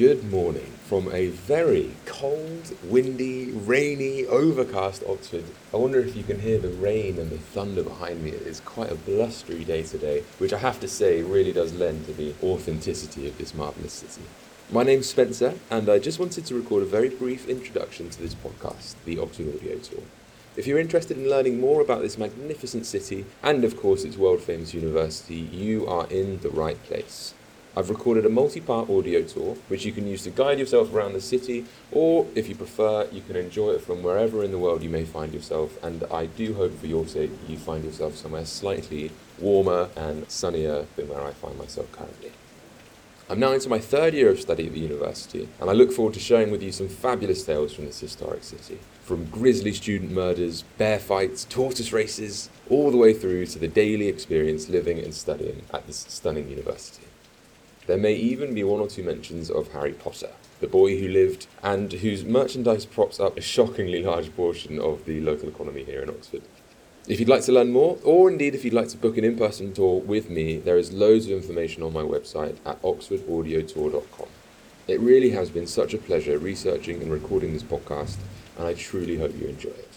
Good morning from a very cold, windy, rainy, overcast Oxford. I wonder if you can hear the rain and the thunder behind me. It is quite a blustery day today, which I have to say really does lend to the authenticity of this marvellous city. My name's Spencer, and I just wanted to record a very brief introduction to this podcast, the Oxford Audio Tour. If you're interested in learning more about this magnificent city and, of course, its world famous university, you are in the right place. I've recorded a multi part audio tour which you can use to guide yourself around the city, or if you prefer, you can enjoy it from wherever in the world you may find yourself. And I do hope for your sake you find yourself somewhere slightly warmer and sunnier than where I find myself currently. I'm now into my third year of study at the university, and I look forward to sharing with you some fabulous tales from this historic city. From grisly student murders, bear fights, tortoise races, all the way through to the daily experience living and studying at this stunning university. There may even be one or two mentions of Harry Potter, the boy who lived and whose merchandise props up a shockingly large portion of the local economy here in Oxford. If you'd like to learn more, or indeed if you'd like to book an in person tour with me, there is loads of information on my website at oxfordaudiotour.com. It really has been such a pleasure researching and recording this podcast, and I truly hope you enjoy it.